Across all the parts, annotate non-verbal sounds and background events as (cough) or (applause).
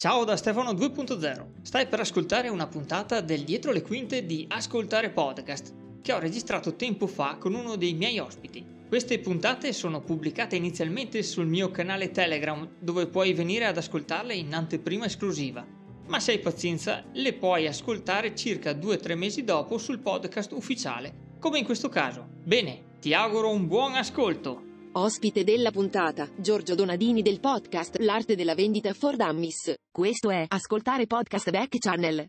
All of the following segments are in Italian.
Ciao da Stefano 2.0. Stai per ascoltare una puntata del Dietro le quinte di Ascoltare Podcast che ho registrato tempo fa con uno dei miei ospiti. Queste puntate sono pubblicate inizialmente sul mio canale Telegram dove puoi venire ad ascoltarle in anteprima esclusiva. Ma se hai pazienza le puoi ascoltare circa 2-3 mesi dopo sul podcast ufficiale, come in questo caso. Bene, ti auguro un buon ascolto! Ospite della puntata, Giorgio Donadini del podcast L'arte della vendita for Dummies. Questo è Ascoltare Podcast Back Channel.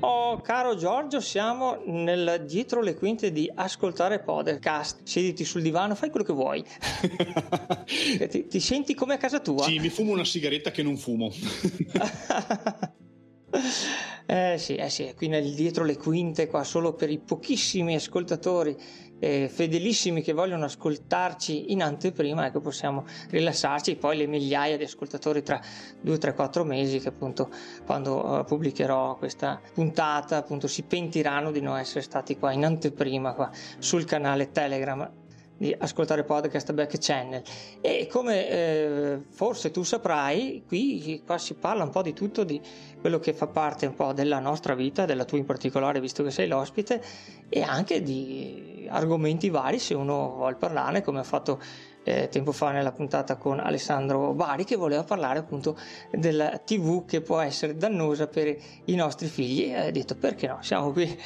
Oh, caro Giorgio, siamo nel dietro le quinte di ascoltare podcast. Siediti sul divano, fai quello che vuoi. (laughs) ti, ti, senti come a casa tua? Sì, mi fumo una sigaretta che non fumo. (laughs) (laughs) Eh sì, eh sì, qui nel dietro le quinte, qua solo per i pochissimi ascoltatori eh, fedelissimi che vogliono ascoltarci in anteprima, ecco possiamo rilassarci, poi le migliaia di ascoltatori tra 2, 3, 4 mesi che appunto quando uh, pubblicherò questa puntata appunto si pentiranno di non essere stati qua in anteprima qua sul canale Telegram di ascoltare podcast back channel. E come eh, forse tu saprai qui qua si parla un po' di tutto di quello che fa parte un po' della nostra vita della tua in particolare visto che sei l'ospite e anche di argomenti vari se uno vuole parlarne come ha fatto eh, tempo fa nella puntata con Alessandro Bari che voleva parlare appunto della tv che può essere dannosa per i nostri figli. E ha detto perché no? Siamo qui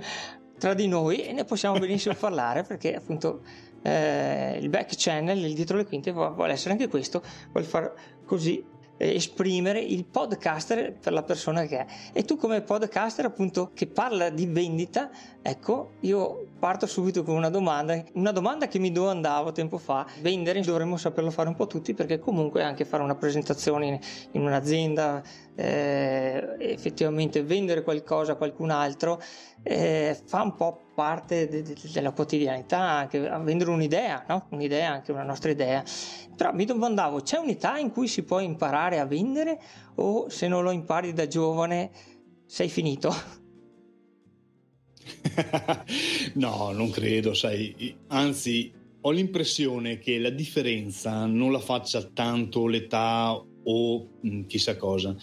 (laughs) tra di noi e ne possiamo benissimo parlare perché appunto eh, il back channel, il dietro le quinte vuole essere anche questo, vuole far così eh, esprimere il podcaster per la persona che è. E tu come podcaster appunto che parla di vendita ecco io parto subito con una domanda una domanda che mi domandavo tempo fa vendere dovremmo saperlo fare un po' tutti perché comunque anche fare una presentazione in, un'azienda eh, effettivamente vendere qualcosa a qualcun altro eh, fa un po' parte de- de- della quotidianità, anche vendere un'idea, no? un'idea, anche una nostra idea. Però mi domandavo, c'è un'età in cui si può imparare a vendere o se non lo impari da giovane sei finito? (laughs) no, non credo, sai, anzi ho l'impressione che la differenza non la faccia tanto l'età o mm, chissà cosa,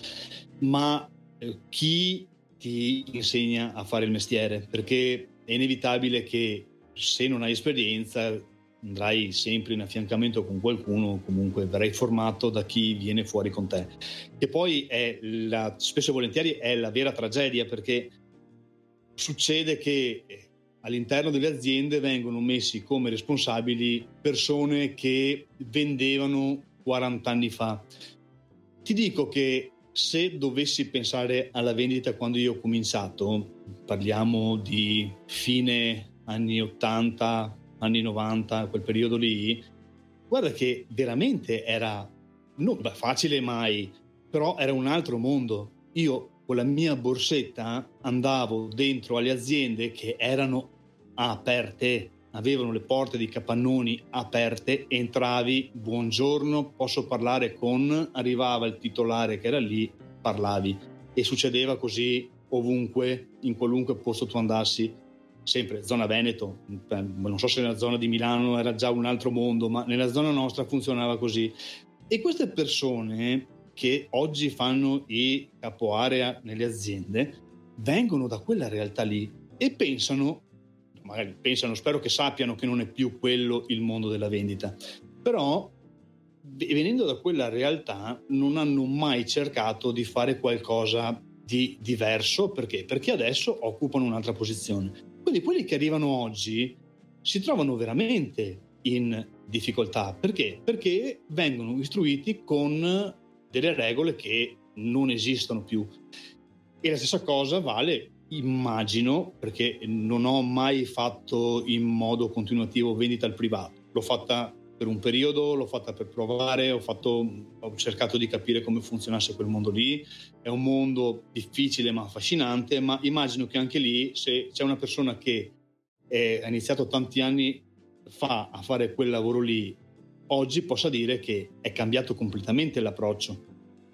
ma eh, chi ti insegna a fare il mestiere, perché è inevitabile che se non hai esperienza andrai sempre in affiancamento con qualcuno, comunque verrai formato da chi viene fuori con te. Che poi è la, spesso e volentieri è la vera tragedia perché succede che all'interno delle aziende vengono messi come responsabili persone che vendevano 40 anni fa ti dico che se dovessi pensare alla vendita quando io ho cominciato, parliamo di fine anni 80, anni 90, quel periodo lì, guarda che veramente era non facile mai, però era un altro mondo. Io con la mia borsetta andavo dentro alle aziende che erano aperte, avevano le porte di capannoni aperte, entravi, buongiorno, posso parlare con, arrivava il titolare che era lì, parlavi. E succedeva così ovunque, in qualunque posto tu andassi, sempre zona Veneto, non so se nella zona di Milano era già un altro mondo, ma nella zona nostra funzionava così. E queste persone che oggi fanno i capoarea nelle aziende vengono da quella realtà lì e pensano magari pensano, spero che sappiano che non è più quello il mondo della vendita, però venendo da quella realtà non hanno mai cercato di fare qualcosa di diverso perché? Perché adesso occupano un'altra posizione. Quindi quelli che arrivano oggi si trovano veramente in difficoltà perché? Perché vengono istruiti con delle regole che non esistono più. E la stessa cosa vale immagino, perché non ho mai fatto in modo continuativo vendita al privato, l'ho fatta per un periodo, l'ho fatta per provare, ho, fatto, ho cercato di capire come funzionasse quel mondo lì, è un mondo difficile ma affascinante, ma immagino che anche lì se c'è una persona che ha iniziato tanti anni fa a fare quel lavoro lì, oggi possa dire che è cambiato completamente l'approccio.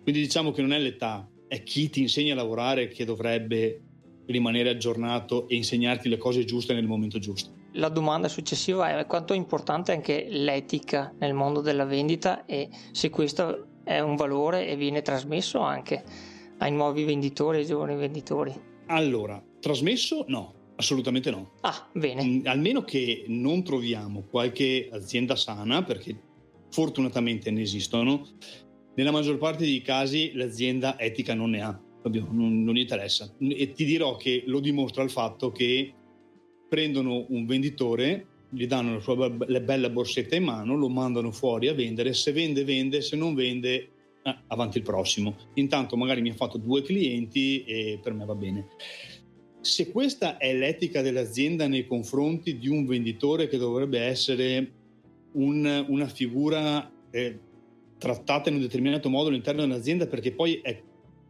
Quindi diciamo che non è l'età, è chi ti insegna a lavorare che dovrebbe rimanere aggiornato e insegnarti le cose giuste nel momento giusto. la domanda successiva è quanto è importante anche l'etica nel mondo della vendita e se questo è un valore e viene trasmesso anche ai nuovi venditori, ai giovani venditori. Allora, trasmesso no, assolutamente no. Ah, bene. Mm, almeno che non troviamo qualche azienda sana, perché fortunatamente ne esistono, nella maggior parte dei casi l'azienda etica non ne ha, non, non gli interessa. E ti dirò che lo dimostra il fatto che prendono un venditore, gli danno la sua bella borsetta in mano, lo mandano fuori a vendere, se vende vende, se non vende eh, avanti il prossimo. Intanto magari mi ha fatto due clienti e per me va bene. Se questa è l'etica dell'azienda nei confronti di un venditore che dovrebbe essere un, una figura eh, trattata in un determinato modo all'interno dell'azienda perché poi è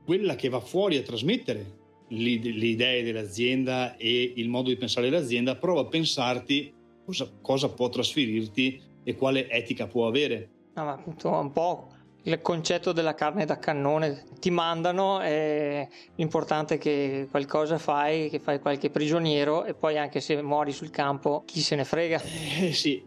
quella che va fuori a trasmettere le idee dell'azienda e il modo di pensare dell'azienda, prova a pensarti cosa, cosa può trasferirti e quale etica può avere. No, ma un po' il concetto della carne da cannone ti mandano e l'importante è che qualcosa fai che fai qualche prigioniero e poi anche se muori sul campo chi se ne frega? Eh, sì.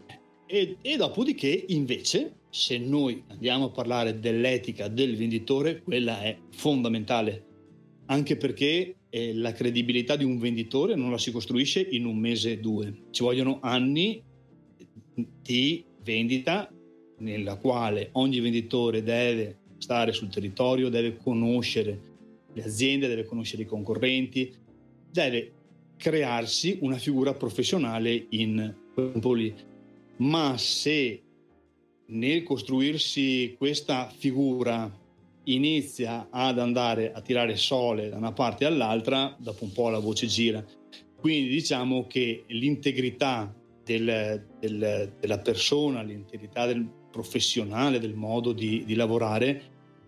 E, e dopodiché invece se noi andiamo a parlare dell'etica del venditore quella è fondamentale. Anche perché eh, la credibilità di un venditore non la si costruisce in un mese o due, ci vogliono anni di vendita nella quale ogni venditore deve stare sul territorio, deve conoscere le aziende, deve conoscere i concorrenti, deve crearsi una figura professionale in quel lì. Ma se nel costruirsi questa figura inizia ad andare a tirare sole da una parte all'altra, dopo un po' la voce gira. Quindi diciamo che l'integrità del, del, della persona, l'integrità del professionale, del modo di, di lavorare,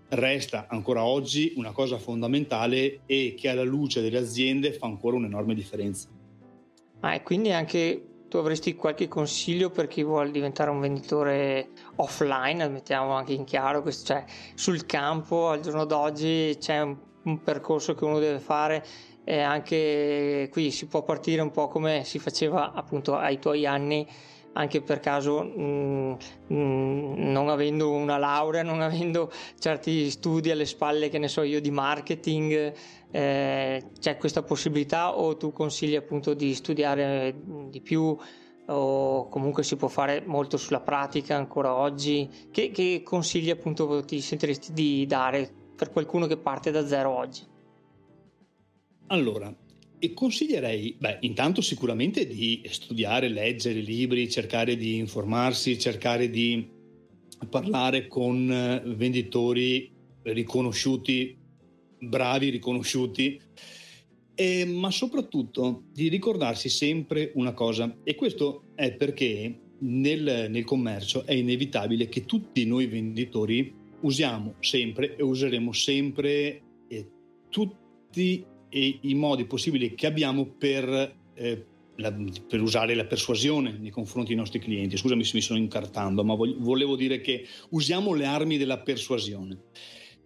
resta ancora oggi una cosa fondamentale e che alla luce delle aziende fa ancora un'enorme differenza. Ah, quindi anche tu avresti qualche consiglio per chi vuole diventare un venditore offline, mettiamo anche in chiaro, cioè sul campo al giorno d'oggi c'è un, un percorso che uno deve fare e anche qui si può partire un po' come si faceva appunto ai tuoi anni anche per caso mh, mh, non avendo una laurea, non avendo certi studi alle spalle, che ne so io, di marketing, eh, c'è questa possibilità o tu consigli appunto di studiare di più o comunque si può fare molto sulla pratica ancora oggi? Che, che consigli appunto ti sentiresti di dare per qualcuno che parte da zero oggi? Allora, e consiglierei, beh, intanto sicuramente di studiare, leggere libri, cercare di informarsi, cercare di parlare con eh, venditori riconosciuti, bravi, riconosciuti, e, ma soprattutto di ricordarsi sempre una cosa, e questo è perché nel, nel commercio è inevitabile che tutti noi venditori usiamo sempre e useremo sempre eh, tutti e i modi possibili che abbiamo per, eh, la, per, usare la persuasione nei confronti dei nostri clienti. Scusami se mi sono incartando, ma volevo dire che usiamo le armi della persuasione.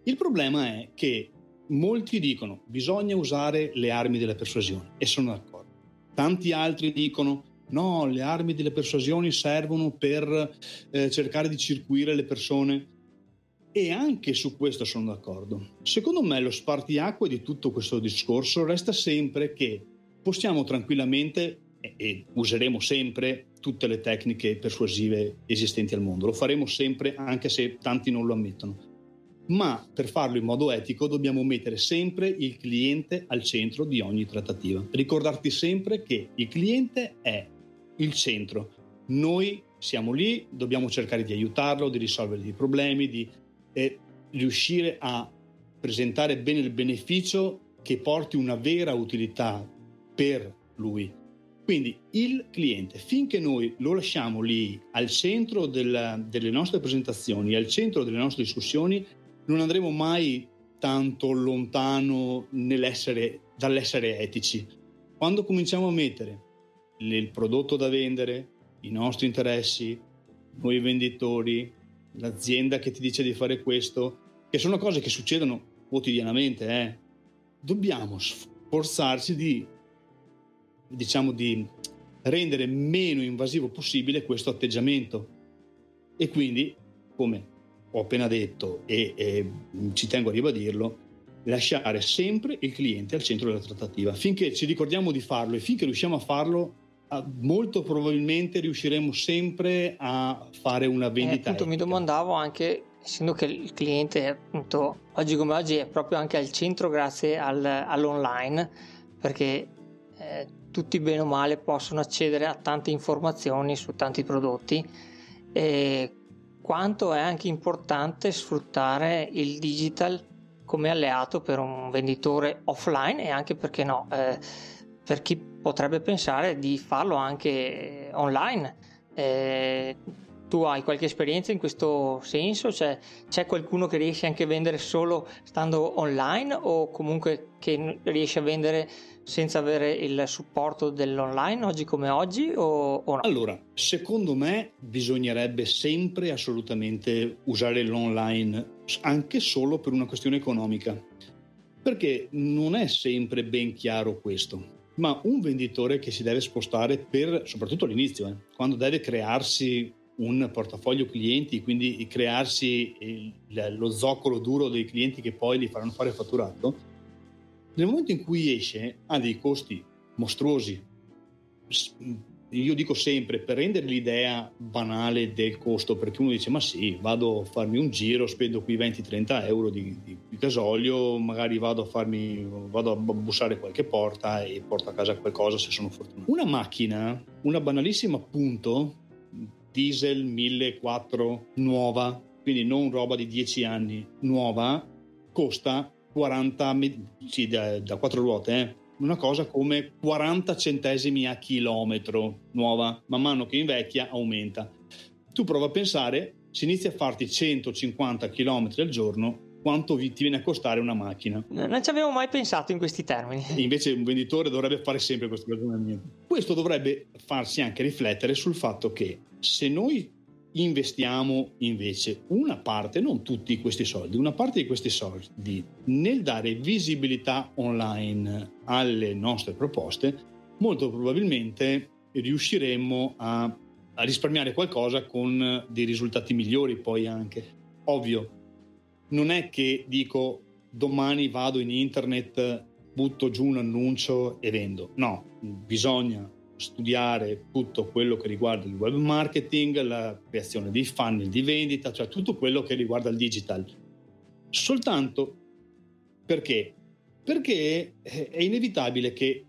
Il problema è che molti dicono bisogna usare le armi della persuasione e sono d'accordo. Tanti altri dicono no, le armi delle persuasioni servono per eh, cercare di circuire le persone e anche su questo sono d'accordo. Secondo me lo spartiacque di tutto questo discorso resta sempre che possiamo tranquillamente e useremo sempre tutte le tecniche persuasive esistenti al mondo. Lo faremo sempre anche se tanti non lo ammettono. Ma per farlo in modo etico dobbiamo mettere sempre il cliente al centro di ogni trattativa. Ricordarti sempre che il cliente è il centro. Noi siamo lì, dobbiamo cercare di aiutarlo, di risolvere i problemi, di è riuscire a presentare bene il beneficio che porti una vera utilità per lui. Quindi il cliente, finché noi lo lasciamo lì al centro del, delle nostre presentazioni, al centro delle nostre discussioni, non andremo mai tanto lontano dall'essere etici. Quando cominciamo a mettere il prodotto da vendere, i nostri interessi, noi venditori, l'azienda che ti dice di fare questo, che sono cose che succedono quotidianamente, eh. dobbiamo sforzarci di, diciamo, di rendere meno invasivo possibile questo atteggiamento. E quindi, come ho appena detto e, e ci tengo a ribadirlo, lasciare sempre il cliente al centro della trattativa. Finché ci ricordiamo di farlo e finché riusciamo a farlo, molto probabilmente riusciremo sempre a fare una eh, vendita. Eh, appunto, mi domandavo anche, essendo che il cliente appunto oggi come oggi è proprio anche al centro grazie al, all'online, perché eh, tutti bene o male possono accedere a tante informazioni su tanti prodotti. E quanto è anche importante sfruttare il digital come alleato per un venditore offline e anche perché no, eh, per chi potrebbe pensare di farlo anche online. Eh, tu hai qualche esperienza in questo senso? Cioè, c'è qualcuno che riesce anche a vendere solo stando online o comunque che riesce a vendere senza avere il supporto dell'online oggi come oggi o, o no? Allora, secondo me bisognerebbe sempre assolutamente usare l'online anche solo per una questione economica, perché non è sempre ben chiaro questo. Ma un venditore che si deve spostare per, soprattutto all'inizio, eh, quando deve crearsi un portafoglio clienti, quindi crearsi il, lo zoccolo duro dei clienti che poi gli faranno fare fatturato, nel momento in cui esce ha dei costi mostruosi. Io dico sempre, per rendere l'idea banale del costo, perché uno dice ma sì, vado a farmi un giro, spendo qui 20-30 euro di, di, di, gasolio, magari vado a, farmi, vado a bussare qualche porta e porto a casa qualcosa se sono fortunato. Una macchina, una banalissima appunto, diesel 1400 nuova, quindi non roba di 10 anni, nuova, costa 40, sì, da, da quattro ruote, eh, una cosa come 40 centesimi a chilometro nuova, man mano che invecchia aumenta. Tu prova a pensare, se inizi a farti 150 km al giorno, quanto ti viene a costare una macchina. Non ci avevo mai pensato in questi termini. Invece un venditore dovrebbe fare sempre questo ragionamento. Questo dovrebbe farsi anche riflettere sul fatto che se noi investiamo invece una parte, non tutti questi soldi, una parte di questi soldi nel dare visibilità online alle nostre proposte, molto probabilmente riusciremo a, a risparmiare qualcosa con dei risultati migliori poi anche. Ovvio, non è che dico domani vado in internet, butto giù un annuncio e vendo. No, bisogna studiare tutto quello che riguarda il web marketing, la creazione di funnel di vendita, cioè tutto quello che riguarda il digital. Soltanto perché? Perché è inevitabile che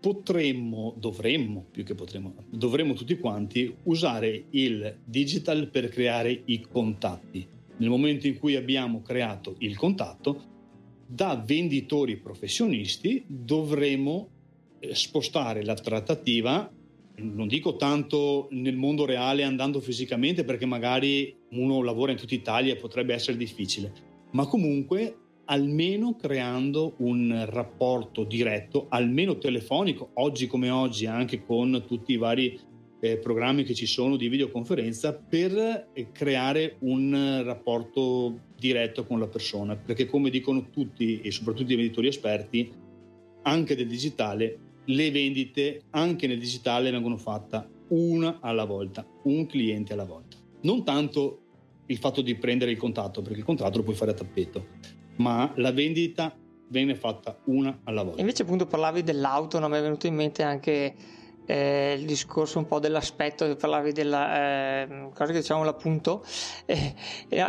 potremmo, dovremmo, più che potremmo, dovremmo tutti quanti usare il digital per creare i contatti. Nel momento in cui abbiamo creato il contatto, da venditori professionisti dovremo eh, spostare la trattativa, non dico tanto nel mondo reale andando fisicamente perché magari uno lavora in tutta Italia e potrebbe essere difficile, ma comunque almeno creando un rapporto diretto, almeno telefonico, oggi come oggi anche con tutti i vari eh, programmi che ci sono di videoconferenza per eh, creare un rapporto diretto con la persona, perché come dicono tutti e soprattutto i venditori esperti, anche del digitale le vendite anche nel digitale vengono fatte una alla volta, un cliente alla volta. Non tanto il fatto di prendere il contratto, perché il contratto lo puoi fare a tappeto, ma la vendita viene fatta una alla volta. Invece appunto parlavi dell'auto, non mi è venuto in mente anche eh, il discorso un po' dell'aspetto, parlavi della eh, cosa che diciamo l'appunto, (laughs) eh,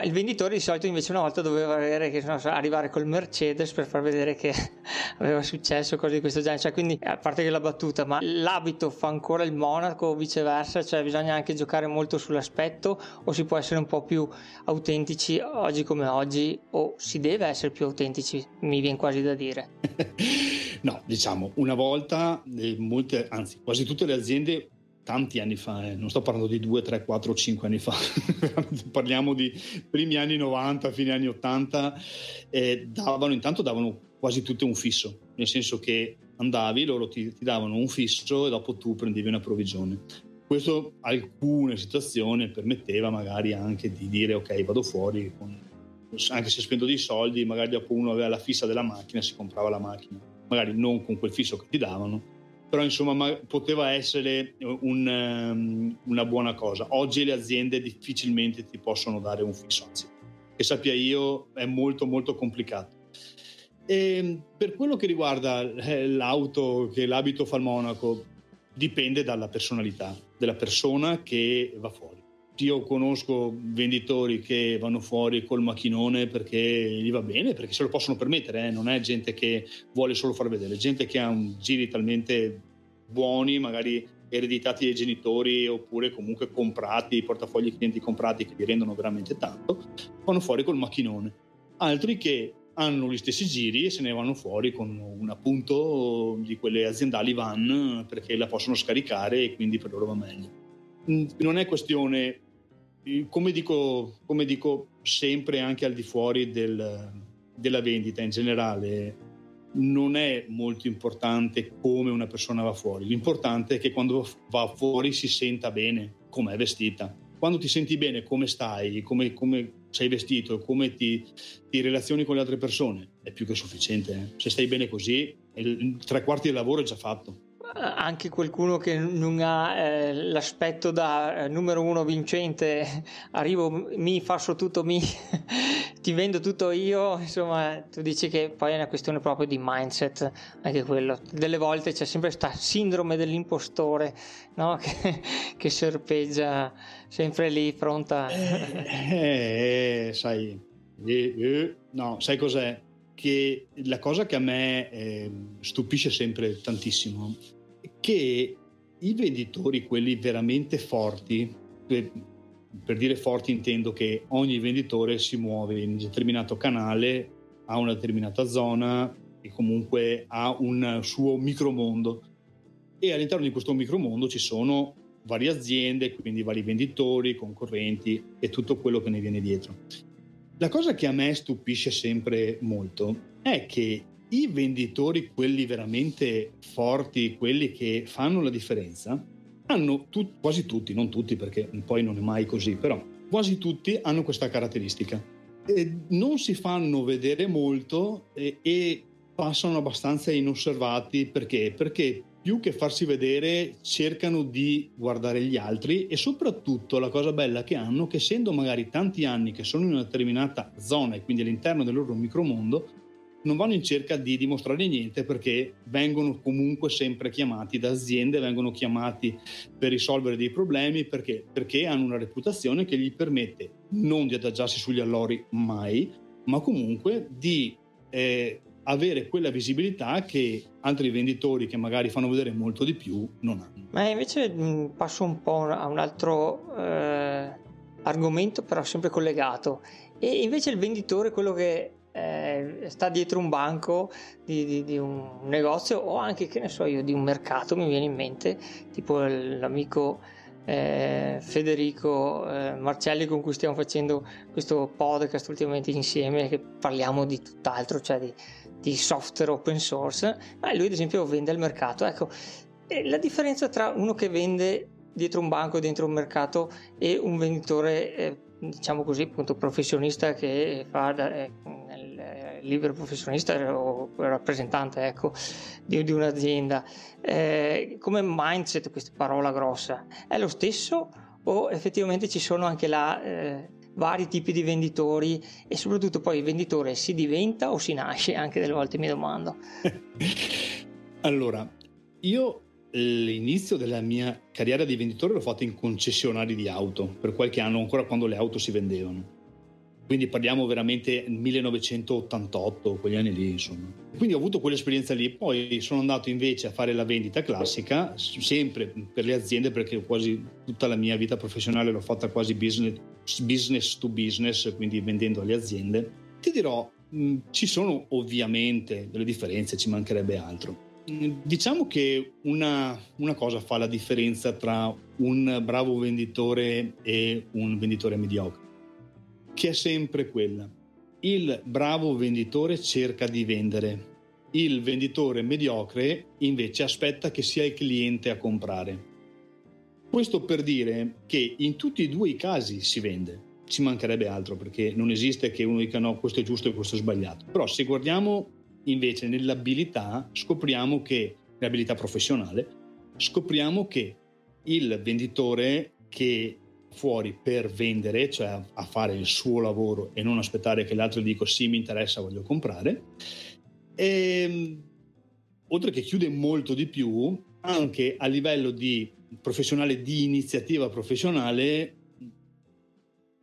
il venditore di solito invece una volta doveva avere, che, so, arrivare col Mercedes per far vedere che (laughs) aveva successo, cose di questo genere, cioè, quindi a parte che la battuta, ma l'abito fa ancora il monaco o viceversa, cioè bisogna anche giocare molto sull'aspetto o si può essere un po' più autentici oggi come oggi? O si deve essere più autentici, mi viene quasi da dire. (laughs) no, diciamo, una volta, eh, molte, anzi quasi tutte le aziende tanti anni fa, eh, non sto parlando di 2, 3, 4, 5 anni fa, (laughs) parliamo di primi anni 90, fine anni 80, eh, davano, intanto davano quasi tutte un fisso, nel senso che andavi, loro ti, ti davano un fisso e dopo tu prendevi una provvigione. Questo alcune situazioni permetteva magari anche di dire ok vado fuori, con, anche se spendo dei soldi, magari dopo uno aveva la fissa della macchina, si comprava la macchina, magari non con quel fisso che ti davano, però insomma poteva essere un, um, una buona cosa. Oggi le aziende difficilmente ti possono dare un fisso, anzi, che sappia io è molto molto complicato. E per quello che riguarda eh, l'auto, che l'abito fa il monaco, dipende dalla personalità della persona che va fuori. Io conosco venditori che vanno fuori col macchinone perché gli va bene, perché se lo possono permettere, eh? non è gente che vuole solo far vedere, gente che ha giri talmente buoni, magari ereditati dai genitori oppure comunque comprati, portafogli clienti comprati che vi rendono veramente tanto, vanno fuori col macchinone. Altri che hanno gli stessi giri e se ne vanno fuori con un appunto di quelle aziendali van perché la possono scaricare e quindi per loro va meglio. Non è questione, come dico, come dico sempre anche al di fuori del, della vendita in generale, non è molto importante come una persona va fuori, l'importante è che quando va fuori si senta bene, come è vestita. Quando ti senti bene, come stai, come, come sei vestito, come ti, ti, relazioni con le altre persone, è più che sufficiente. Eh? Se stai bene così, il, tre quarti del lavoro è già fatto anche qualcuno che non ha eh, l'aspetto da eh, numero uno vincente, arrivo, mi faccio tutto mi, (laughs) ti vendo tutto io, insomma, tu dici che poi è una questione proprio di mindset, anche quello. Delle volte c'è sempre questa sindrome dell'impostore, no? (laughs) che, che serpeggia sempre lì, pronta. Eh, eh, sai, eh, eh, no, sai cos'è? Che la cosa che a me eh, stupisce sempre tantissimo che i venditori, quelli veramente forti, per, per dire forti intendo che ogni venditore si muove in un determinato canale, ha una determinata zona e comunque ha un suo micromondo e all'interno di questo micromondo ci sono varie aziende, quindi vari venditori, concorrenti e tutto quello che ne viene dietro. La cosa che a me stupisce sempre molto è che i venditori, quelli veramente forti, quelli che fanno la differenza, hanno tu- quasi tutti, non tutti perché poi non è mai così, però quasi tutti hanno questa caratteristica. E non si fanno vedere molto e, e passano abbastanza inosservati perché? Perché più che farsi vedere cercano di guardare gli altri e soprattutto la cosa bella che hanno che essendo magari tanti anni che sono in una determinata zona e quindi all'interno del loro micromondo non vanno in cerca di dimostrare niente perché vengono comunque sempre chiamati da aziende, vengono chiamati per risolvere dei problemi perché, perché hanno una reputazione che gli permette non di adagiarsi sugli allori mai, ma comunque di eh, avere quella visibilità che altri venditori che magari fanno vedere molto di più non hanno. Ma invece mh, passo un po' a un altro eh, argomento, però sempre collegato. E invece il venditore, quello che eh, sta dietro un banco di, di, di, un negozio o anche, che ne so io, di un mercato, mi viene in mente, tipo l'amico eh, Federico eh, Marcelli con cui stiamo facendo questo podcast ultimamente insieme, che parliamo di tutt'altro, cioè di, di software open source, ma lui ad esempio vende al mercato. Ecco, la differenza tra uno che vende dietro un banco, dentro un mercato e un venditore eh, diciamo così, appunto, professionista che fa da, eh, nel libero professionista o rappresentante ecco, di, di un'azienda. Eh, come mindset, questa parola grossa, è lo stesso o effettivamente ci sono anche là eh, vari tipi di venditori e soprattutto poi il venditore si diventa o si nasce? Anche delle volte mi domando. (laughs) allora, io l'inizio della mia carriera di venditore l'ho fatto in concessionari di auto per qualche anno, ancora quando le auto si vendevano. Quindi parliamo veramente 1988, quegli anni lì, insomma. Quindi ho avuto quell'esperienza lì, poi sono andato invece a fare la vendita classica, sempre per le aziende, perché quasi tutta la mia vita professionale l'ho fatta quasi business, business to business, quindi vendendo alle aziende. Ti dirò, ci sono ovviamente delle differenze, ci mancherebbe altro Diciamo che una, una, cosa fa la differenza tra un bravo venditore e un venditore mediocre, che è sempre quella. Il bravo venditore cerca di vendere, il venditore mediocre invece aspetta che sia il cliente a comprare. Questo per dire che in tutti e due i casi si vende, ci mancherebbe altro perché non esiste che uno dica no, questo è giusto e questo è sbagliato. Però se guardiamo invece nell'abilità scopriamo che riabilità professionale, scopriamo che il venditore che fuori per vendere, cioè a fare il suo lavoro e non aspettare che l'altro dica sì mi interessa, voglio comprare, e, ehm, oltre che chiude molto di più, anche a livello di professionale di iniziativa professionale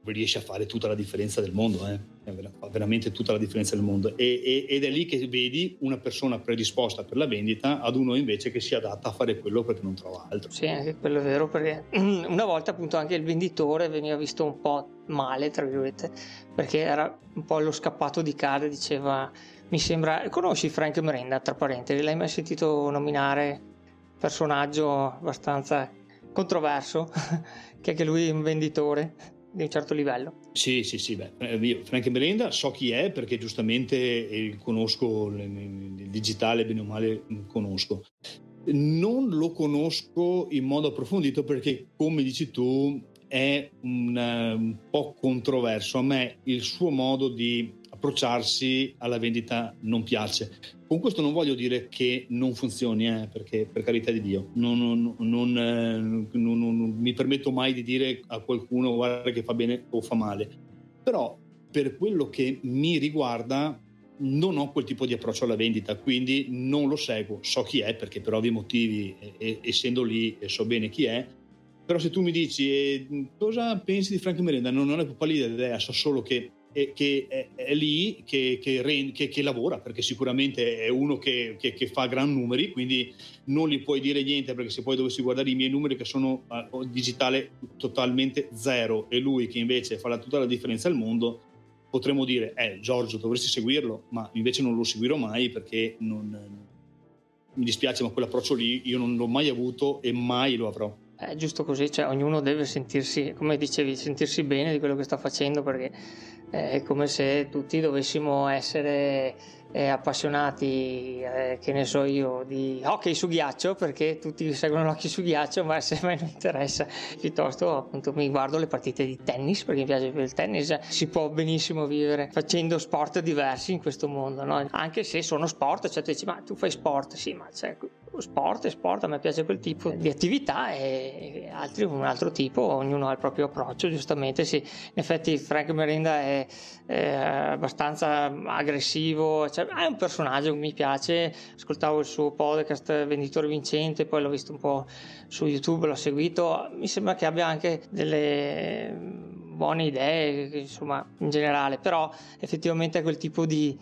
riesce a fare tutta la differenza del mondo, eh? Fa veramente tutta la differenza del mondo e, e, ed è lì che vedi una persona predisposta per la vendita ad uno invece che si adatta a fare quello perché non trova altro. Sì, anche quello è vero perché (clears throat) una volta appunto anche il venditore veniva visto un po' male, tra virgolette, perché era un po' lo scappato di casa, diceva mi sembra, conosci Frank Merenda tra parentesi, l'hai mai sentito nominare? Personaggio abbastanza controverso, (laughs) che anche lui è un venditore di un certo livello. Sì, sì, sì, beh, eh, io Frank Merenda so chi è perché giustamente il conosco, il digitale bene o male conosco. Non lo conosco in modo approfondito perché, come dici tu, è un, un po' controverso. A me il suo modo di approcciarsi alla vendita non piace. Con questo non voglio dire che non funzioni, eh, perché per carità di Dio, non, non, non, eh, non, mi permetto mai di dire a qualcuno guarda che fa bene o fa male. Però per quello che mi riguarda non ho quel tipo di approccio alla vendita, quindi non lo seguo, so chi è perché per ovvi motivi, e, essendo lì, so bene chi è, però se tu mi dici eh, cosa pensi di Frank Merenda, non, non ho più pallida idea, so solo che che è, è, lì che, che, che, che, lavora perché sicuramente è uno che, fa gran numeri quindi non gli puoi dire niente perché se poi dovessi guardare i miei numeri che sono uh, digitale totalmente zero e lui che invece fa la, tutta la differenza al mondo potremmo dire eh Giorgio dovresti seguirlo ma invece non lo seguirò mai perché non, mi dispiace ma quell'approccio lì io non l'ho mai avuto e mai lo avrò. È giusto così, cioè ognuno deve sentirsi, come dicevi, sentirsi bene di quello che sta facendo perché è come se tutti dovessimo essere eh, appassionati, eh, che ne so io, di hockey su ghiaccio, perché tutti seguono l'hockey su ghiaccio, ma se a me non interessa, piuttosto appunto mi guardo le partite di tennis, perché mi piace il tennis, si può benissimo vivere facendo sport diversi in questo mondo, no? anche se sono sport, cioè tu dici ma tu fai sport, sì, ma c'è sport è sport, a me piace quel tipo di attività e altri un altro tipo, ognuno ha il proprio approccio, giustamente sì, in effetti Frank Merenda è, è abbastanza aggressivo, cioè, è un personaggio che mi piace, ascoltavo il suo podcast Venditore Vincente, poi l'ho visto un po' su YouTube, l'ho seguito, mi sembra che abbia anche delle buone idee, insomma, in generale, però effettivamente è quel tipo di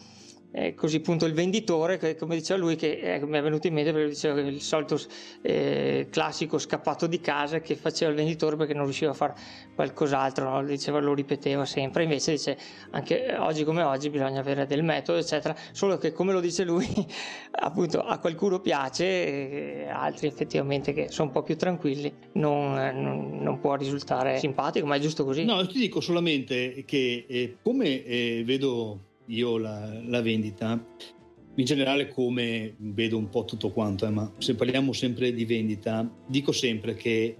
eh, così appunto il venditore, che, come diceva lui, che eh, mi è venuto in mente perché diceva il solito eh, classico scappato di casa che faceva il venditore perché non riusciva a fare qualcos'altro, no? diceva, lo ripeteva sempre, invece dice anche oggi come oggi bisogna avere del metodo, eccetera, solo che come lo dice lui, (laughs) appunto a qualcuno piace, e altri effettivamente che sono un po' più tranquilli, non, non, non, può risultare simpatico, ma è giusto così. No, ti dico solamente che eh, come eh, vedo io la, la, vendita, in generale come vedo un po' tutto quanto, eh, ma se parliamo sempre di vendita, dico sempre che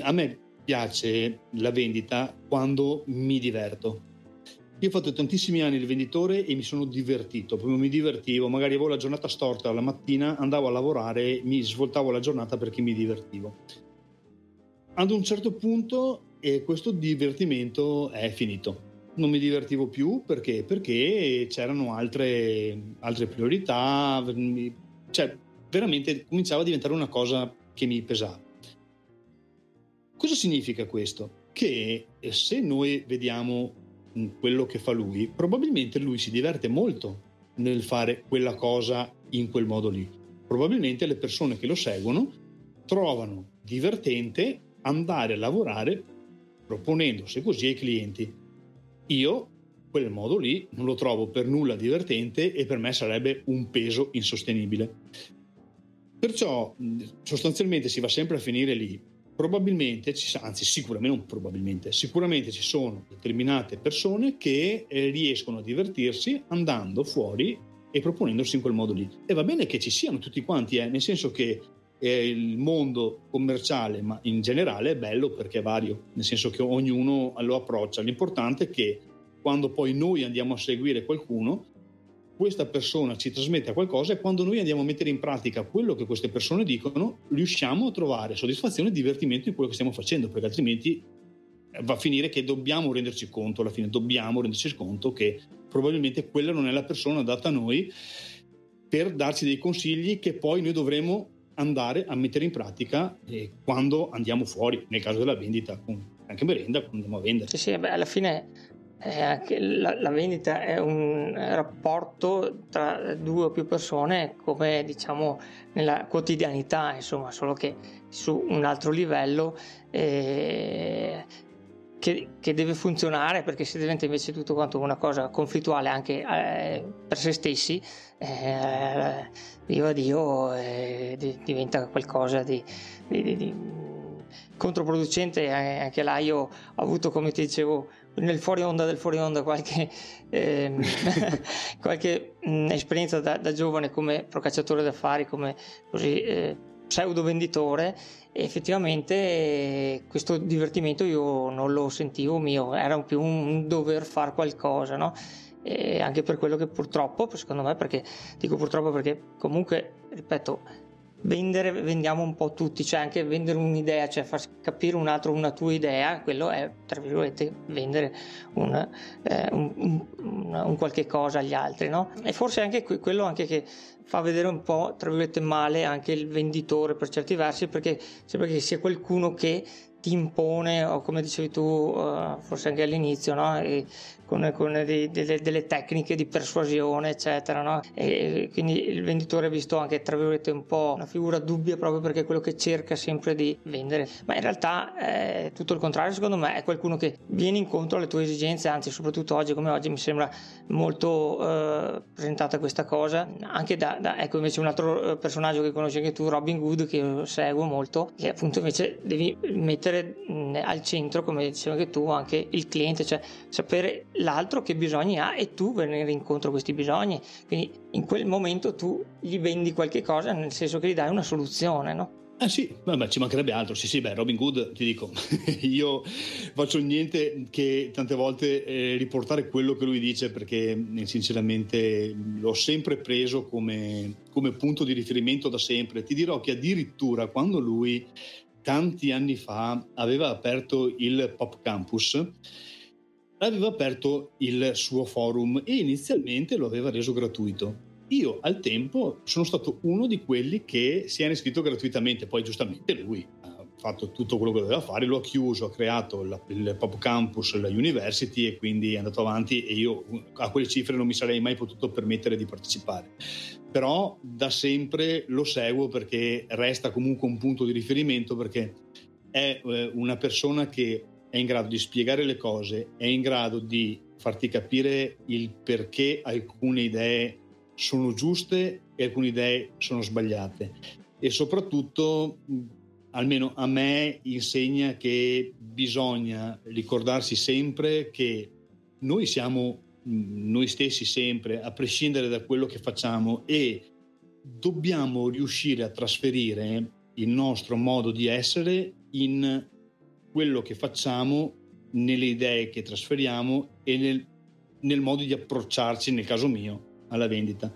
a me piace la vendita quando mi diverto. Io ho fatto tantissimi anni il venditore e mi sono divertito, proprio mi divertivo, magari avevo la giornata storta la mattina, andavo a lavorare, mi svoltavo la giornata perché mi divertivo. Ad un certo punto eh, questo divertimento è finito non mi divertivo più perché, perché c'erano altre, altre priorità, cioè veramente cominciava a diventare una cosa che mi pesava. Cosa significa questo? Che se noi vediamo quello che fa lui, probabilmente lui si diverte molto nel fare quella cosa in quel modo lì. Probabilmente le persone che lo seguono trovano divertente andare a lavorare proponendosi così ai clienti. Io quel modo lì non lo trovo per nulla divertente e per me sarebbe un peso insostenibile. Perciò sostanzialmente si va sempre a finire lì. Probabilmente, anzi sicuramente, non probabilmente, sicuramente ci sono determinate persone che eh, riescono a divertirsi andando fuori e proponendosi in quel modo lì. E va bene che ci siano tutti quanti, eh, nel senso che eh, il mondo commerciale, ma in generale è bello perché è vario, nel senso che ognuno lo approccia. L'importante è che quando poi noi andiamo a seguire qualcuno, questa persona ci trasmette qualcosa e quando noi andiamo a mettere in pratica quello che queste persone dicono, riusciamo a trovare soddisfazione e divertimento in quello che stiamo facendo, perché altrimenti va a finire che dobbiamo renderci conto, alla fine dobbiamo renderci conto che probabilmente quella non è la persona adatta a noi per darci dei consigli che poi noi dovremo andare a mettere in pratica eh, quando andiamo fuori, nel caso della vendita, anche merenda, quando andiamo a vendere. Sì, sì, beh, alla fine eh, la, la, vendita è un rapporto tra due o più persone come diciamo nella quotidianità, insomma, solo che su un altro livello eh, che, che, deve funzionare perché se diventa invece tutto quanto una cosa conflittuale anche eh, per se stessi, eh, viva Dio, eh, diventa qualcosa di, di, di, controproducente. Anche là io ho avuto, come ti dicevo, nel fuori onda del fuori onda qualche, ehm, (laughs) qualche mh, esperienza da, da, giovane come procacciatore d'affari, come così eh, pseudo venditore e effettivamente questo divertimento io non lo sentivo mio, era più un dover fare qualcosa, no? E anche per quello che purtroppo, secondo me, perché dico purtroppo perché comunque, ripeto, vendere vendiamo un po' tutti, cioè anche vendere un'idea, cioè far capire un altro una tua idea, quello è tra virgolette vendere un, eh, un, un, un qualche cosa agli altri, no? E forse anche quello anche che fa vedere un po' tra virgolette male anche il venditore per certi versi perché sembra che sia qualcuno che ti impone o come dicevi tu uh, forse anche all'inizio no? con, con dei, delle, delle, tecniche di persuasione, eccetera. No? E quindi il venditore è visto anche, tra virgolette, un po' una figura dubbia proprio perché è quello che cerca sempre di vendere. Ma in realtà è tutto il contrario, secondo me, è qualcuno che viene incontro alle tue esigenze, anzi, soprattutto oggi come oggi mi sembra molto eh, presentata questa cosa. Anche da, da, ecco, invece un altro eh, personaggio che conosci anche tu, Robin Hood, che io seguo molto, che appunto invece devi mettere mh, al centro, come dicevi anche tu, anche il cliente, cioè sapere l'altro che bisogni ha e tu venire incontro a questi bisogni. Quindi in quel momento tu gli vendi qualche cosa, nel senso che gli dai una soluzione, no? Eh sì, vabbè, ci mancherebbe altro. Sì, sì, beh, Robin Hood, ti dico, (laughs) io faccio niente che tante volte eh, riportare quello che lui dice perché eh, sinceramente l'ho sempre preso come, come punto di riferimento da sempre. Ti dirò che addirittura quando lui tanti anni fa aveva aperto il Pop Campus, aveva aperto il suo forum e inizialmente lo aveva reso gratuito. Io al tempo sono stato uno di quelli che si era iscritto gratuitamente, poi giustamente lui ha fatto tutto quello che doveva fare, lo ha chiuso, ha creato la, il Pop Campus, la University e quindi è andato avanti e io a quelle cifre non mi sarei mai potuto permettere di partecipare. Però da sempre lo seguo perché resta comunque un punto di riferimento perché è eh, una persona che è in grado di spiegare le cose, è in grado di farti capire il perché alcune idee sono giuste e alcune idee sono sbagliate. E soprattutto, almeno a me, insegna che bisogna ricordarsi sempre che noi siamo noi stessi sempre, a prescindere da quello che facciamo e dobbiamo riuscire a trasferire il nostro modo di essere in quello che facciamo, nelle idee che trasferiamo e nel, nel modo di approcciarci, nel caso mio, alla vendita.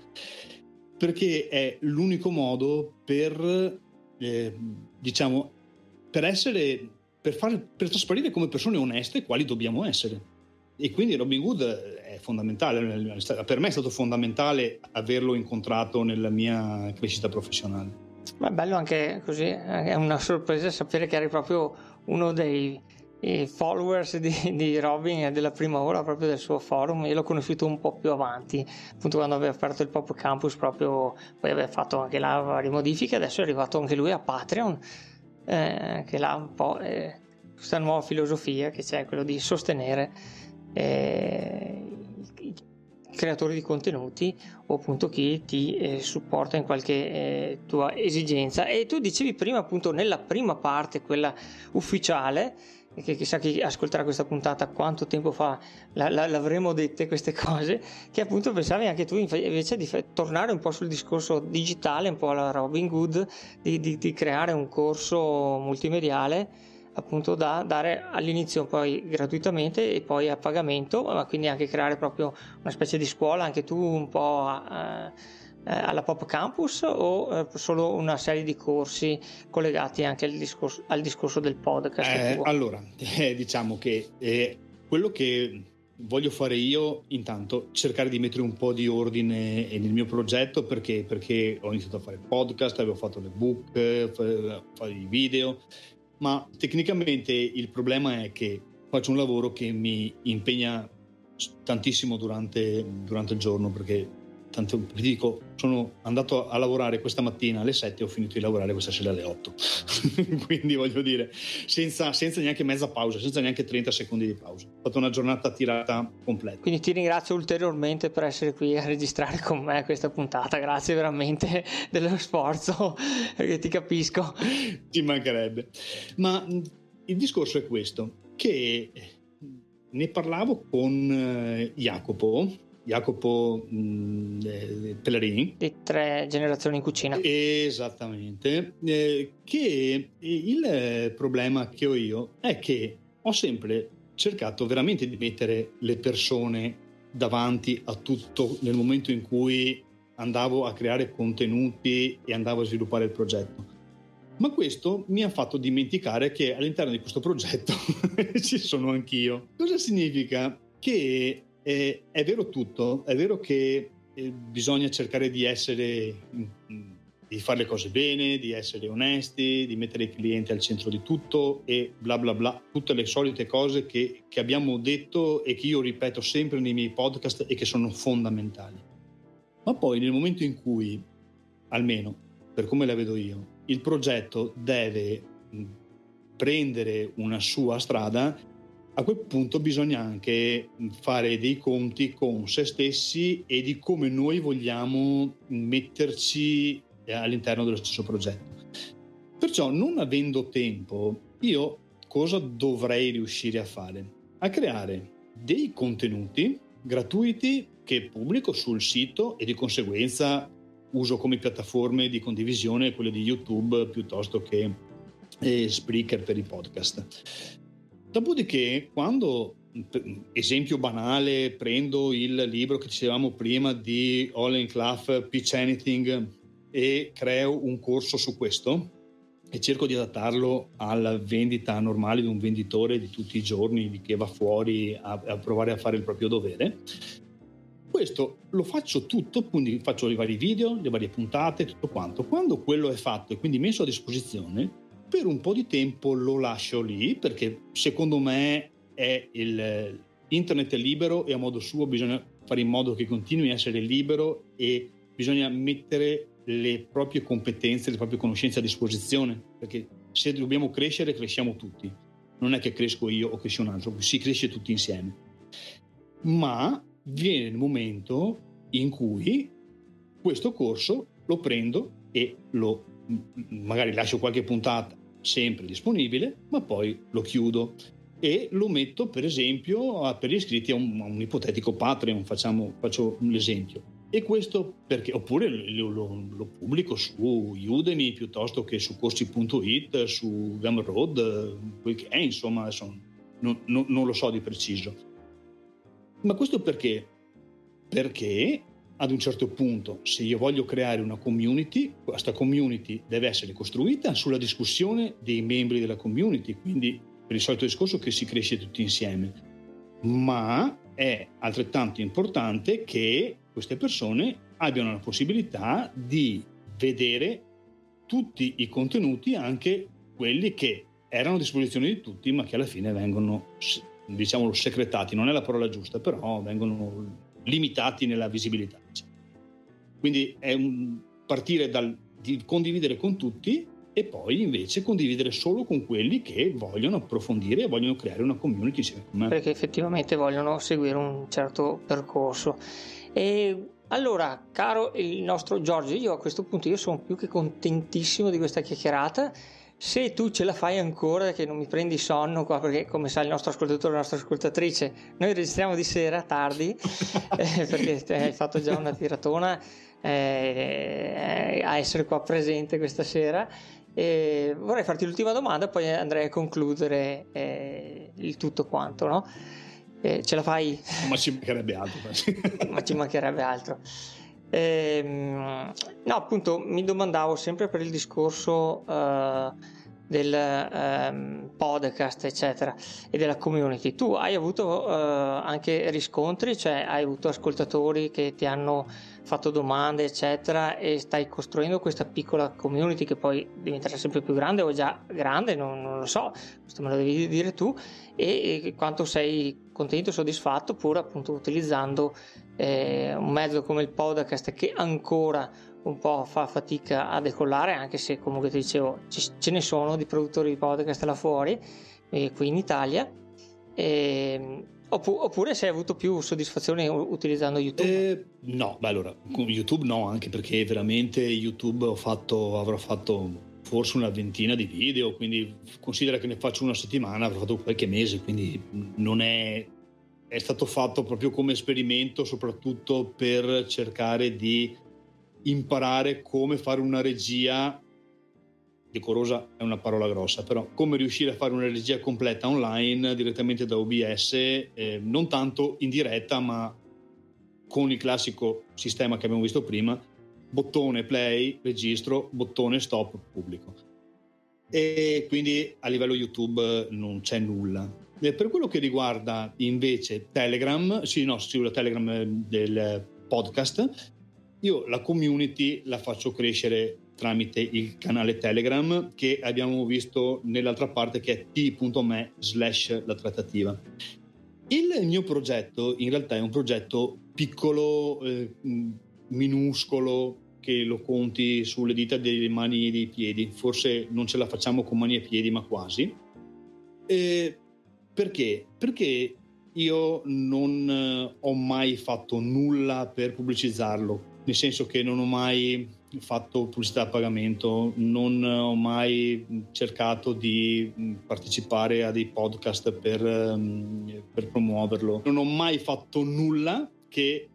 Perché è l'unico modo per, eh, diciamo, per essere, per, far, per trasparire come persone oneste quali dobbiamo essere. E quindi Robin Hood è fondamentale, per me è stato fondamentale averlo incontrato nella mia crescita professionale. Ma è bello anche così, è una sorpresa sapere che eri proprio uno dei followers di, di, Robin della prima ora proprio del suo forum io l'ho conosciuto un po' più avanti appunto quando aveva aperto il Pop Campus proprio poi aveva fatto anche là varie modifiche adesso è arrivato anche lui a Patreon eh, che là un po' eh, questa nuova filosofia che c'è quello di sostenere eh, creatori di contenuti o appunto chi ti eh, supporta in qualche eh, tua esigenza. E tu dicevi prima appunto nella prima parte quella ufficiale che chissà chi ascolterà questa puntata quanto tempo fa la, la, l'avremo dette queste (laughs) cose che appunto pensavi anche tu invece di tornare un po' sul discorso digitale un po' alla Robin Hood di, di, di creare un corso multimediale appunto da dare all'inizio poi gratuitamente e poi a pagamento, ma quindi anche creare proprio una specie di scuola, anche tu un po' eh, eh alla Pop Campus o eh, solo una serie di corsi collegati anche al discorso, al discorso del podcast? Eh, allora, (laughs) diciamo che quello che voglio fare io intanto cercare di mettere un po' di ordine nel mio progetto perché, perché ho iniziato a fare podcast, avevo fatto le book, fare i video, ma tecnicamente il problema è che faccio un lavoro che mi impegna tantissimo durante, durante il giorno perché tanto vi dico, sono andato a lavorare questa mattina alle 7 e ho finito di lavorare questa sera alle 8. (laughs) Quindi voglio dire, senza, senza, neanche mezza pausa, senza neanche 30 secondi di pausa. Ho fatto una giornata tirata completa. Quindi ti ringrazio ulteriormente per essere qui a registrare con me questa puntata. Grazie veramente dello sforzo, perché ti capisco. Ci mancherebbe. Ma il discorso è questo, che ne parlavo con eh, Jacopo Jacopo mh, mm, eh, Pellerini. Di tre generazioni in cucina. Esattamente. Eh, che il problema che ho io è che ho sempre cercato veramente di mettere le persone davanti a tutto nel momento in cui andavo a creare contenuti e andavo a sviluppare il progetto. Ma questo mi ha fatto dimenticare che all'interno di questo progetto (laughs) ci sono anch'io. Cosa significa? Che eh, è vero tutto, è vero che eh, bisogna cercare di essere, mm, di fare le cose bene, di essere onesti, di mettere i clienti al centro di tutto e bla bla bla, tutte le solite cose che, che abbiamo detto e che io ripeto sempre nei miei podcast e che sono fondamentali. Ma poi nel momento in cui, almeno per come la vedo io, il progetto deve mm, prendere una sua strada, a quel punto bisogna anche fare dei conti con se stessi e di come noi vogliamo metterci all'interno dello stesso progetto. Perciò, non avendo tempo, io cosa dovrei riuscire a fare? A creare dei contenuti gratuiti che pubblico sul sito e di conseguenza uso come piattaforme di condivisione quelle di YouTube piuttosto che eh, Spreaker per i podcast. Dopodiché, quando, esempio banale, prendo il libro che dicevamo prima di Olin Clough, Pitch Anything, e creo un corso su questo e cerco di adattarlo alla vendita normale di un venditore di tutti i giorni che va fuori a, a provare a fare il proprio dovere. Questo lo faccio tutto, quindi faccio i vari video, le varie puntate, tutto quanto. Quando quello è fatto e quindi messo a disposizione, per un po' di tempo lo lascio lì perché secondo me è il, internet è libero e a modo suo bisogna fare in modo che continui a essere libero e bisogna mettere le proprie competenze, le proprie conoscenze a disposizione perché se dobbiamo crescere cresciamo tutti. Non è che cresco io o cresce un altro si cresce tutti insieme. Ma viene il momento in cui questo corso lo prendo e lo magari lascio qualche puntata sempre disponibile, ma poi lo chiudo e lo metto per esempio per gli iscritti a un, a un ipotetico Patreon, facciamo, faccio l'esempio. E questo perché, oppure lo, lo, lo, pubblico su Udemy piuttosto che su corsi.it, su Gumroad, quel che è, insomma, adesso non, non, non lo so di preciso. Ma questo perché? Perché ad un certo punto, se io voglio creare una community, questa community deve essere costruita sulla discussione dei membri della community, quindi per il solito discorso che si cresce tutti insieme. Ma è altrettanto importante che queste persone abbiano la possibilità di vedere tutti i contenuti, anche quelli che erano a disposizione di tutti, ma che alla fine vengono, diciamo, secretati. Non è la parola giusta, però vengono limitati nella visibilità. Quindi è un partire dal di condividere con tutti e poi invece condividere solo con quelli che vogliono approfondire e vogliono creare una community insieme con me. Perché effettivamente vogliono seguire un certo percorso. E allora, caro il nostro Giorgio, io a questo punto io sono più che contentissimo di questa chiacchierata se tu ce la fai ancora, che non mi prendi sonno qua, perché come sa il nostro ascoltatore, la nostra ascoltatrice, noi registriamo di sera tardi, (laughs) eh, perché hai fatto già una tiratona eh, a essere qua presente questa sera. E vorrei farti l'ultima domanda, poi andrei a concludere eh, il tutto quanto, no? Eh, ce la fai? (laughs) Ma ci mancherebbe altro. (laughs) Ma ci mancherebbe altro. Eh, no, appunto, mi domandavo sempre per il discorso eh, del ehm, podcast, eccetera, e della community. Tu hai avuto eh, anche riscontri, cioè hai avuto ascoltatori che ti hanno fatto domande, eccetera, e stai costruendo questa piccola community che poi diventerà sempre più grande o già grande, non, non lo so, questo me lo devi dire tu, e, e quanto sei contento soddisfatto pur appunto utilizzando eh, un mezzo come il podcast che ancora un po' fa fatica a decollare, anche se comunque ti dicevo ce ne sono di produttori di podcast là fuori, eh, qui in Italia. E, oppure se hai avuto più soddisfazione utilizzando YouTube? Eh, no, beh allora, YouTube no, anche perché veramente YouTube fatto, avrò fatto forse una ventina di video, quindi considera che ne faccio una settimana, avrò fatto qualche mese, quindi non è, è stato fatto proprio come esperimento, soprattutto per cercare di imparare come fare una regia decorosa è una parola grossa, però come riuscire a fare una regia completa online direttamente da OBS, eh, non tanto in diretta, ma con il classico sistema che abbiamo visto prima, bottone play, registro, bottone stop, pubblico. E quindi a livello YouTube non c'è nulla. E per quello che riguarda invece Telegram, sì, no, sulla Telegram del podcast, io la community la faccio crescere tramite il canale Telegram che abbiamo visto nell'altra parte che è t.me slash la trattativa. Il mio progetto in realtà è un progetto piccolo, eh, minuscolo, che lo conti sulle dita delle mani e dei piedi. Forse non ce la facciamo con mani e piedi, ma quasi. E perché? Perché io non eh, ho mai fatto nulla per pubblicizzarlo nel senso che non ho mai fatto pubblicità a pagamento, non ho mai cercato di partecipare a dei podcast per, ehm, per promuoverlo, non ho mai fatto nulla che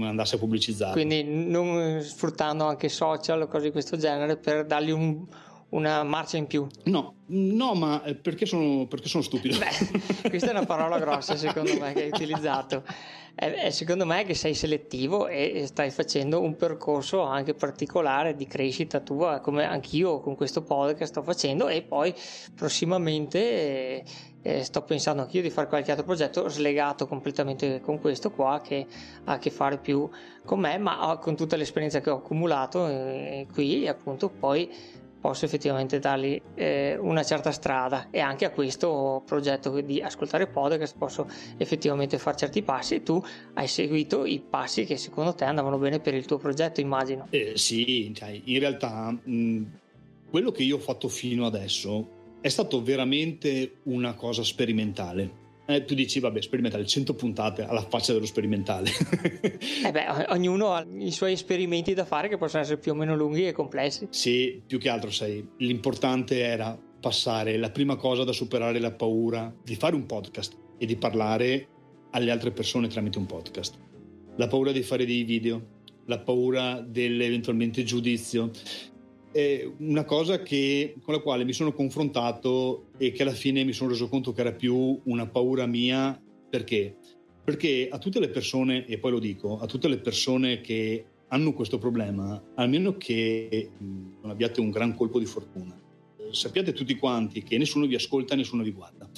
andasse a pubblicizzare. Quindi non sfruttando anche social o cose di questo genere per dargli un, una marcia in più. No, no, ma eh, perché sono, perché sono stupido. Beh, (laughs) questa è una parola grossa secondo me che hai utilizzato. È, è, secondo me che sei selettivo e stai facendo un percorso anche particolare di crescita tua, come anch'io con questo podcast sto facendo e poi prossimamente eh, eh, sto pensando anch'io di fare qualche altro progetto slegato completamente con questo qua che ha a che fare più con me, ma con tutta l'esperienza che ho accumulato eh, qui appunto poi posso effettivamente dargli eh, una certa strada e anche a questo progetto di ascoltare podcast posso effettivamente fare certi passi e tu hai seguito i passi che secondo te andavano bene per il tuo progetto immagino. Eh, sì cioè, in realtà mh, quello che io ho fatto fino adesso è stato veramente una cosa sperimentale eh, tu dici, vabbè, sperimentale, 100 puntate alla faccia dello sperimentale. eh beh, ognuno ha i suoi esperimenti da fare che possono essere più o meno lunghi e complessi. Sì, più che altro, sai, l'importante era passare la prima cosa da superare la paura di fare un podcast e di parlare alle altre persone tramite un podcast. La paura di fare dei video, la paura dell'eventualmente giudizio, è una cosa che, con la quale mi sono confrontato e che alla fine mi sono reso conto che era più una paura mia perché? Perché a tutte le persone, e poi lo dico, a tutte le persone che hanno questo problema, almeno che non abbiate un gran colpo di fortuna, sappiate tutti quanti che nessuno vi ascolta e nessuno vi guarda. (laughs)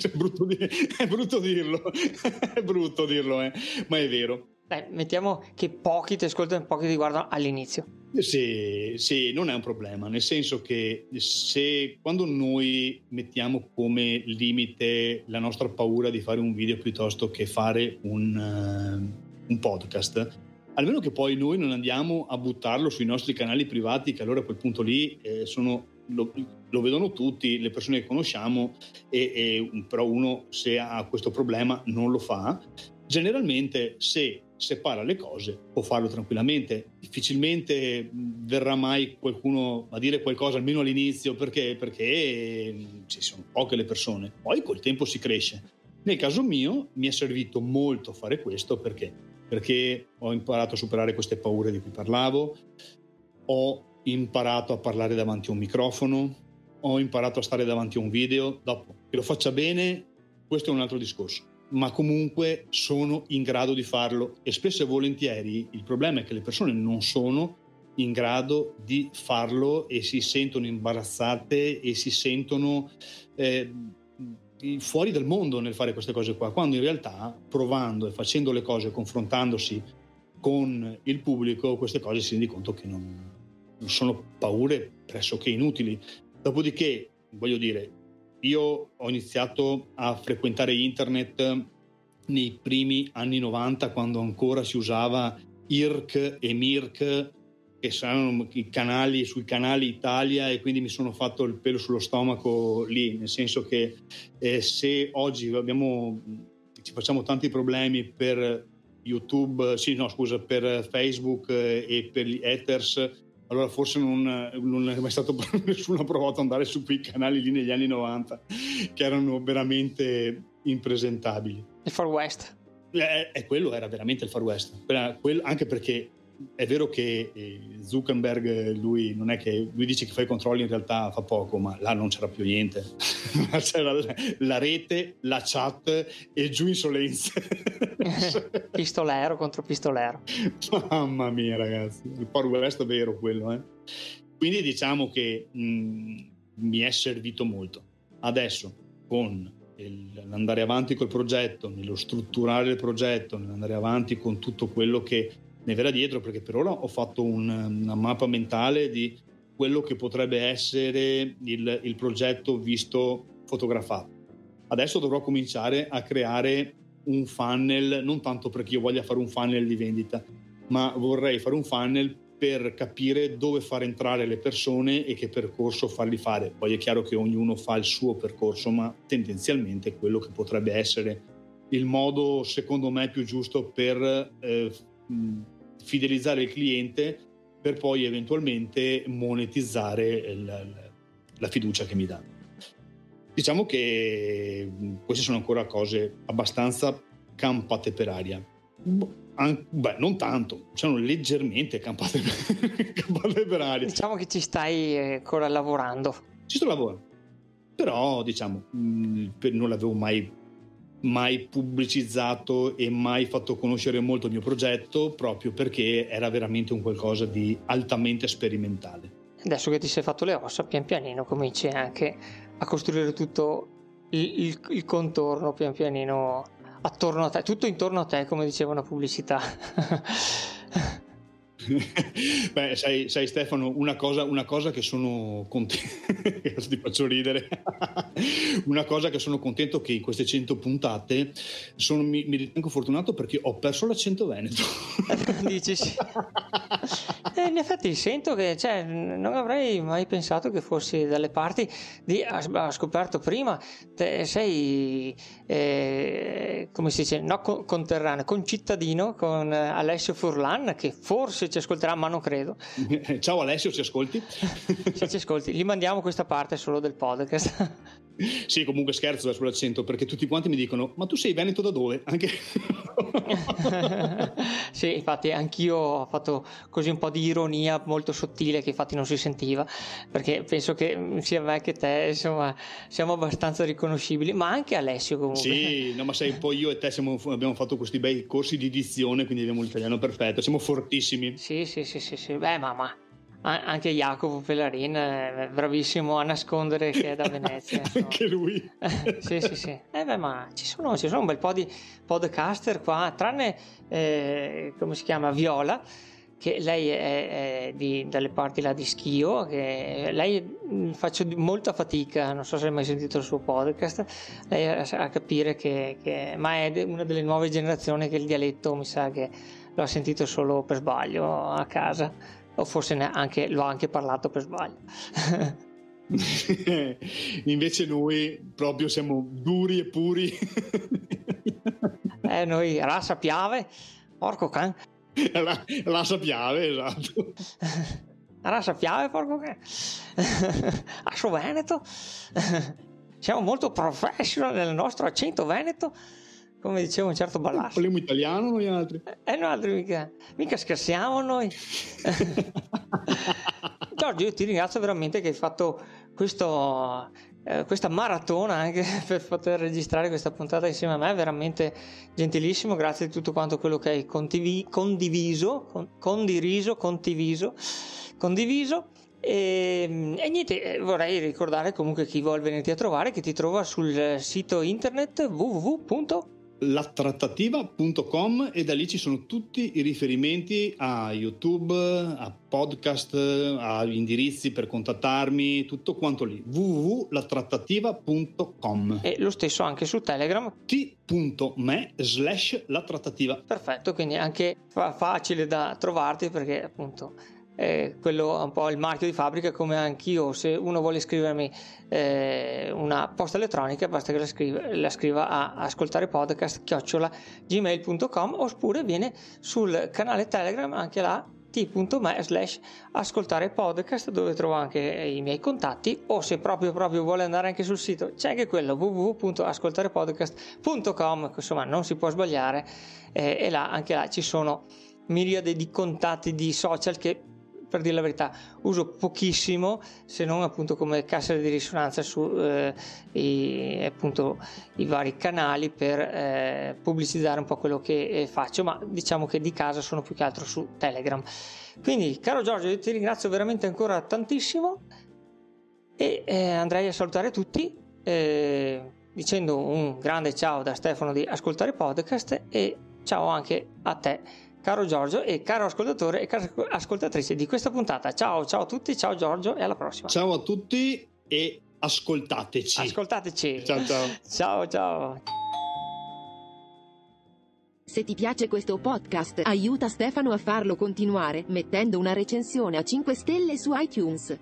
è, brutto di- è, brutto dirlo, (laughs) è brutto dirlo, eh? ma è vero. Beh, mettiamo che pochi ti ascoltano e pochi ti guardano all'inizio. Sì, sì, non è un problema, nel senso che se quando noi mettiamo come limite la nostra paura di fare un video piuttosto che fare un, uh, un podcast, almeno che poi noi non andiamo a buttarlo sui nostri canali privati, che allora a quel punto lì eh, sono, lo, lo, vedono tutti, le persone che conosciamo, e, e, però uno se ha questo problema non lo fa. Generalmente se separa le cose, può farlo tranquillamente. Difficilmente verrà mai qualcuno a dire qualcosa, almeno all'inizio, perché? Perché ci sono poche le persone. Poi col tempo si cresce. Nel caso mio mi è servito molto fare questo perché? Perché ho imparato a superare queste paure di cui parlavo, ho imparato a parlare davanti a un microfono, ho imparato a stare davanti a un video, dopo che lo faccia bene, questo è un altro discorso, ma comunque sono in grado di farlo e spesso e volentieri il problema è che le persone non sono in grado di farlo e si sentono imbarazzate e si sentono eh, fuori dal mondo nel fare queste cose qua, quando in realtà provando e facendo le cose, confrontandosi con il pubblico, queste cose si rende conto che non, non sono paure pressoché inutili. Dopodiché, voglio dire, io ho iniziato a frequentare internet nei primi anni 90 quando ancora si usava IRC e MIRC che saranno i canali sui canali Italia e quindi mi sono fatto il pelo sullo stomaco lì, nel senso che eh, se oggi abbiamo, ci facciamo tanti problemi per YouTube, sì, no, scusa, per Facebook eh, e per gli haters, allora forse non, non è mai stato (laughs) nessuno ha provato ad andare su quei canali lì negli anni 90 che erano veramente impresentabili. Il Far West. Eh, eh, quello era veramente il Far West, quello, anche perché è vero che eh, Zuckerberg, lui non è che lui dice che fa i controlli, in realtà fa poco, ma là non c'era più niente. (laughs) c'era la rete, la chat e giù insolenze. (laughs) pistolero contro pistolero. Mamma mia, ragazzi, il Far West è vero quello, eh. Quindi diciamo che mh, mm, mi è servito molto. Adesso con l'andare avanti col progetto, nello strutturare il progetto, nell'andare avanti con tutto quello che ne verrà dietro perché per ora ho fatto un, una mappa mentale di quello che potrebbe essere il, il progetto visto fotografato. Adesso dovrò cominciare a creare un funnel, non tanto perché io voglia fare un funnel di vendita, ma vorrei fare un funnel per capire dove far entrare le persone e che percorso farli fare. Poi è chiaro che ognuno fa il suo percorso, ma tendenzialmente quello che potrebbe essere il modo, secondo me, più giusto per eh, fidelizzare il cliente per poi eventualmente monetizzare la, la fiducia che mi dà. Diciamo che queste sono ancora cose abbastanza campate per aria. Beh, non tanto, sono leggermente campate, (laughs) campate per aria. Diciamo che ci stai ancora lavorando. Ci sto lavorando. Però, diciamo, non l'avevo mai mai pubblicizzato e mai fatto conoscere molto il mio progetto proprio perché era veramente un qualcosa di altamente sperimentale. Adesso che ti sei fatto le ossa, pian pianino cominci anche a costruire tutto il, il, il contorno, pian pianino attorno a te, tutto intorno a te, come diceva una pubblicità. (laughs) (laughs) Beh, sai, sai, Stefano, una cosa, una cosa che sono contento, (laughs) ti faccio ridere, (laughs) una cosa che sono contento che in queste 100 puntate sono, mi, mi, ritengo fortunato perché ho perso l'accento veneto. Dici sì. Eh, in effetti sento che cioè, non avrei mai pensato che fossi dalle parti di, ho scoperto prima, te sei, eh, come si dice, no conterraneo, concittadino con Alessio Furlan che forse ci ascolterà, ma non credo. (laughs) Ciao Alessio, ci ascolti? (laughs) Se ci ascolti, gli mandiamo questa parte solo del podcast. (laughs) Sì, comunque scherzo sull'accento perché tutti quanti mi dicono: Ma tu sei veneto da dove? Anche... (laughs) sì, infatti, anch'io ho fatto così un po' di ironia molto sottile che infatti non si sentiva perché penso che sia me che te, insomma, siamo abbastanza riconoscibili, ma anche Alessio comunque. Sì, no, ma sai, poi io e te siamo, abbiamo fatto questi bei corsi di dizione, quindi abbiamo l'italiano perfetto, siamo fortissimi. Sì, sì, sì, sì, sì. beh, mamma anche Jacopo Pellarin è bravissimo a nascondere che è da (laughs) Venezia. anche lui. (laughs) sì, sì, sì. Eh beh, ma ci sono, ci sono, un bel po' di podcaster qua, tranne, eh, come si chiama, Viola, che lei è, è di, dalle parti là di Schio, che lei mm, faccio molta fatica, non so se hai mai sentito il suo podcast, lei a, a capire che, che, ma è una delle nuove generazioni che il dialetto mi sa che l'ho sentito solo per sbaglio a casa o forse neanche, l'ho anche parlato per sbaglio. (laughs) Invece noi proprio siamo duri e puri. eh, noi rasa piave, porco can. La, rasa piave, esatto. rasa piave, porco can. Asso Veneto. Siamo molto professional nel nostro accento veneto come diceva un certo Balasco. Parliamo italiano noi altri. Eh, noi altri mica, mica scherziamo noi. (laughs) Giorgio, io ti ringrazio veramente che hai fatto questo, eh, questa maratona anche (laughs) per poter registrare questa puntata insieme a me, veramente gentilissimo, grazie di tutto quanto quello che hai condivi- condiviso, con- condiviso, condiviso, condiviso. E, e, niente, eh, vorrei ricordare comunque chi vuole venirti a trovare che ti trova sul sito internet www latrattativa.com e da lì ci sono tutti i riferimenti a YouTube, a podcast, a indirizzi per contattarmi, tutto quanto lì. www.latrattativa.com E lo stesso anche su Telegram t.me slash latrattativa. Perfetto, quindi anche facile da trovarti perché appunto eh, quello un po' il marchio di fabbrica come anch'io. Se uno vuole scrivermi eh, una posta elettronica basta che la scriva, la scriva a ascoltare podcast chiocciola gmail.com oppure viene sul canale telegram anche là t.me slash ascoltare dove trovo anche i miei contatti o se proprio proprio vuole andare anche sul sito c'è anche quello www.ascoltarepodcast.com insomma non si può sbagliare eh, e là anche là ci sono miriade di contatti di social che per dire la verità, uso pochissimo, se non appunto come cassera di risonanza su eh, i, appunto, i, vari canali per eh, pubblicizzare un po' quello che eh, faccio, ma diciamo che di casa sono più che altro su Telegram. Quindi, caro Giorgio, io ti ringrazio veramente ancora tantissimo e eh, andrei a salutare tutti eh, dicendo un grande ciao da Stefano di Ascoltare Podcast e ciao anche a te caro Giorgio e caro ascoltatore e cara ascoltatrice di questa puntata. Ciao, ciao a tutti, ciao Giorgio e alla prossima. Ciao a tutti e ascoltateci. Ascoltateci. Ciao, ciao. (laughs) ciao, ciao. Se ti piace questo podcast, aiuta Stefano a farlo continuare mettendo una recensione a 5 stelle su iTunes.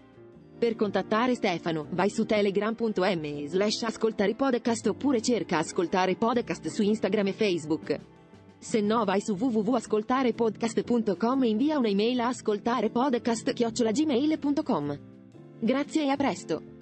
Per contattare Stefano, vai su telegram.me slash ascoltare podcast oppure cerca ascoltare podcast su Instagram e Facebook. Se no vai su www.ascoltarepodcast.com e invia un'email a ascoltarepodcast.gmail.com. Grazie e a presto!